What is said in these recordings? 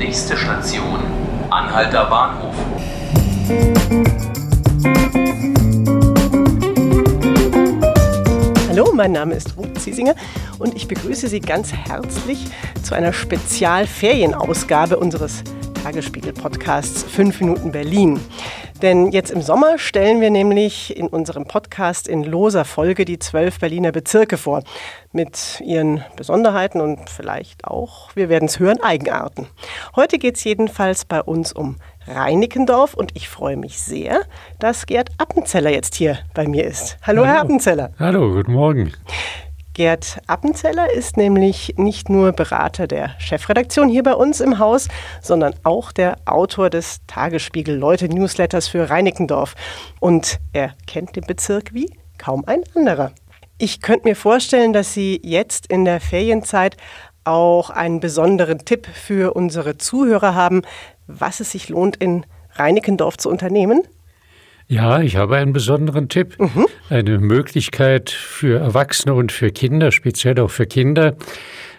Nächste Station, Anhalter Bahnhof. Hallo, mein Name ist Ruth Ziesinger und ich begrüße Sie ganz herzlich zu einer Spezialferienausgabe unseres Tagesspiegel-Podcasts 5 Minuten Berlin. Denn jetzt im Sommer stellen wir nämlich in unserem Podcast in loser Folge die zwölf Berliner Bezirke vor. Mit ihren Besonderheiten und vielleicht auch, wir werden es hören, Eigenarten. Heute geht es jedenfalls bei uns um Reinickendorf und ich freue mich sehr, dass Gerd Appenzeller jetzt hier bei mir ist. Hallo, Hallo. Herr Appenzeller. Hallo, guten Morgen. Gerd Appenzeller ist nämlich nicht nur Berater der Chefredaktion hier bei uns im Haus, sondern auch der Autor des Tagesspiegel Leute Newsletters für Reinickendorf. Und er kennt den Bezirk wie kaum ein anderer. Ich könnte mir vorstellen, dass Sie jetzt in der Ferienzeit auch einen besonderen Tipp für unsere Zuhörer haben, was es sich lohnt, in Reinickendorf zu unternehmen. Ja, ich habe einen besonderen Tipp. Mhm. Eine Möglichkeit für Erwachsene und für Kinder, speziell auch für Kinder,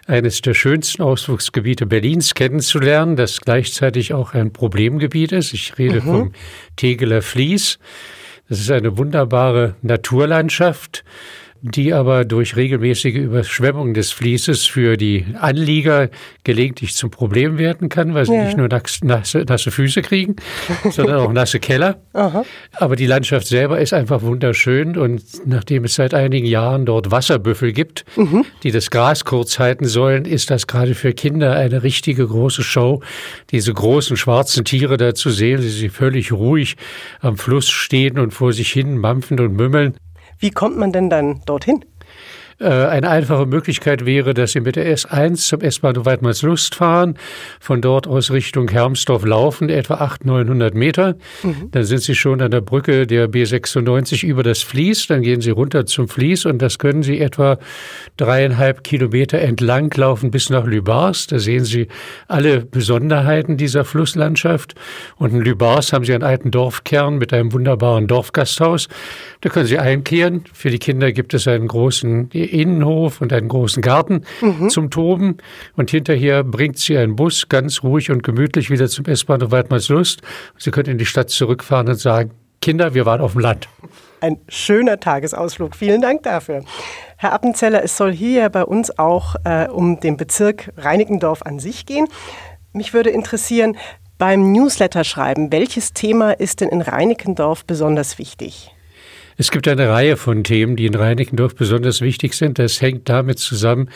eines der schönsten Ausflugsgebiete Berlins kennenzulernen, das gleichzeitig auch ein Problemgebiet ist. Ich rede mhm. vom Tegeler Fließ. Das ist eine wunderbare Naturlandschaft die aber durch regelmäßige Überschwemmung des Fließes für die Anlieger gelegentlich zum Problem werden kann, weil sie ja. nicht nur nasse, nasse, Füße kriegen, sondern auch nasse Keller. Aha. Aber die Landschaft selber ist einfach wunderschön und nachdem es seit einigen Jahren dort Wasserbüffel gibt, mhm. die das Gras kurz halten sollen, ist das gerade für Kinder eine richtige große Show, diese großen schwarzen Tiere da zu sehen, die sie völlig ruhig am Fluss stehen und vor sich hin mampfen und mümmeln. Wie kommt man denn dann dorthin? Äh, eine einfache Möglichkeit wäre, dass Sie mit der S1 zum S-Bahnhof Weidmannslust fahren, von dort aus Richtung Hermsdorf laufen, etwa 800, 900 Meter. Mhm. Dann sind Sie schon an der Brücke der B96 über das Fließ. Dann gehen Sie runter zum Fließ und das können Sie etwa dreieinhalb Kilometer entlang laufen bis nach Lübars. Da sehen Sie alle Besonderheiten dieser Flusslandschaft. Und in Lübars haben Sie einen alten Dorfkern mit einem wunderbaren Dorfgasthaus. Da können Sie einkehren. Für die Kinder gibt es einen großen Innenhof und einen großen Garten mhm. zum Toben. Und hinterher bringt sie ein Bus ganz ruhig und gemütlich wieder zum S-Bahnhof Waldmannslust. Sie können in die Stadt zurückfahren und sagen, Kinder, wir waren auf dem Land. Ein schöner Tagesausflug. Vielen Dank dafür. Herr Appenzeller, es soll hier bei uns auch äh, um den Bezirk Reinickendorf an sich gehen. Mich würde interessieren, beim Newsletter schreiben, welches Thema ist denn in Reinickendorf besonders wichtig? Es gibt eine Reihe von Themen, die in Reinickendorf besonders wichtig sind. Das hängt damit zusammen,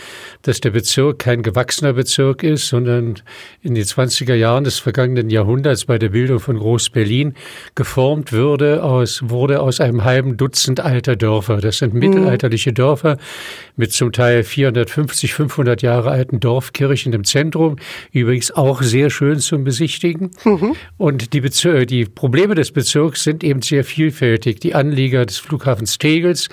dass der Bezirk kein gewachsener Bezirk ist, sondern in den 20er Jahren des vergangenen Jahrhunderts bei der Bildung von Groß-Berlin geformt wurde aus, wurde aus einem halben Dutzend alter Dörfer. Das sind mhm. mittelalterliche Dörfer mit zum Teil 450, 500 Jahre alten Dorfkirchen im Zentrum. Übrigens auch sehr schön zum Besichtigen. Mhm. Und die, Bezir die Probleme des Bezirks sind eben sehr vielfältig. Die Anlieger des Flughafens Tegels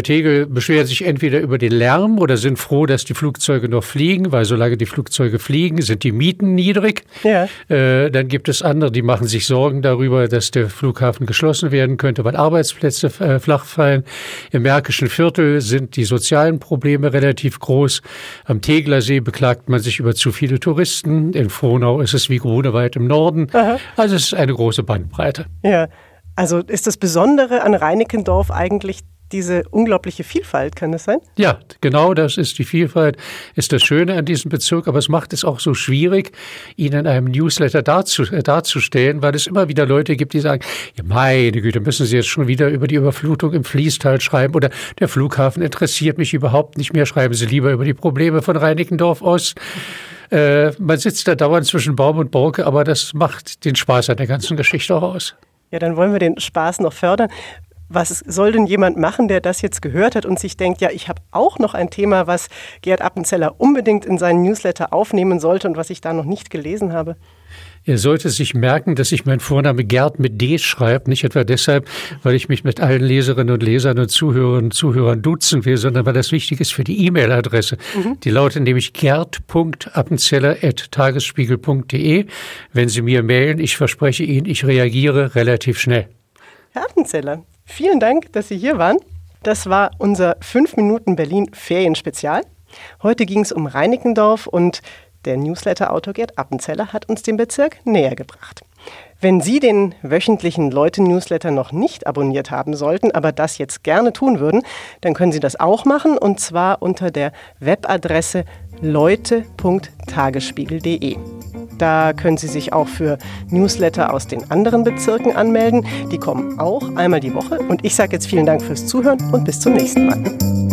Tegel beschwert sich entweder über den Lärm oder sind froh, dass die Flugzeuge noch fliegen, weil solange die Flugzeuge fliegen, sind die Mieten niedrig. Ja. Äh, dann gibt es andere, die machen sich Sorgen darüber, dass der Flughafen geschlossen werden könnte, weil Arbeitsplätze äh, flach fallen. Im Märkischen Viertel sind die sozialen Probleme relativ groß. Am Teglersee beklagt man sich über zu viele Touristen. In Frohnau ist es wie Grunewald im Norden. Aha. Also es ist eine große Bandbreite. Ja. Also ist das Besondere an Reinickendorf eigentlich diese unglaubliche Vielfalt, kann das sein? Ja, genau das ist die Vielfalt, ist das Schöne an diesem Bezirk, aber es macht es auch so schwierig, ihn in einem Newsletter darzu, äh, darzustellen, weil es immer wieder Leute gibt, die sagen, ja meine Güte, müssen Sie jetzt schon wieder über die Überflutung im Fließtal schreiben oder der Flughafen interessiert mich überhaupt nicht mehr, schreiben Sie lieber über die Probleme von Reinickendorf Ost. Äh, man sitzt da dauernd zwischen Baum und Borke, aber das macht den Spaß an der ganzen Geschichte auch aus. Ja, dann wollen wir den Spaß noch fördern. Was soll denn jemand machen, der das jetzt gehört hat und sich denkt, ja, ich habe auch noch ein Thema, was Gerd Appenzeller unbedingt in seinen Newsletter aufnehmen sollte und was ich da noch nicht gelesen habe? Er sollte sich merken, dass ich mein Vorname Gerd mit D schreibe, nicht etwa deshalb, weil ich mich mit allen Leserinnen und Lesern und Zuhörerinnen und Zuhörern duzen will, sondern weil das wichtig ist für die E-Mail-Adresse. Mhm. Die lautet nämlich gerd.appenzeller.tagesspiegel.de. Wenn Sie mir mailen, ich verspreche Ihnen, ich reagiere relativ schnell. Herr Appenzeller, vielen Dank, dass Sie hier waren. Das war unser 5 Minuten Berlin Ferienspezial. Heute ging es um Reinickendorf und Der Newsletter-Autor Gerd Appenzeller hat uns den Bezirk näher gebracht. Wenn Sie den wöchentlichen Leute-Newsletter noch nicht abonniert haben sollten, aber das jetzt gerne tun würden, dann können Sie das auch machen und zwar unter der Webadresse leute.tagesspiegel.de. Da können Sie sich auch für Newsletter aus den anderen Bezirken anmelden. Die kommen auch einmal die Woche. Und ich sage jetzt vielen Dank fürs Zuhören und bis zum nächsten Mal.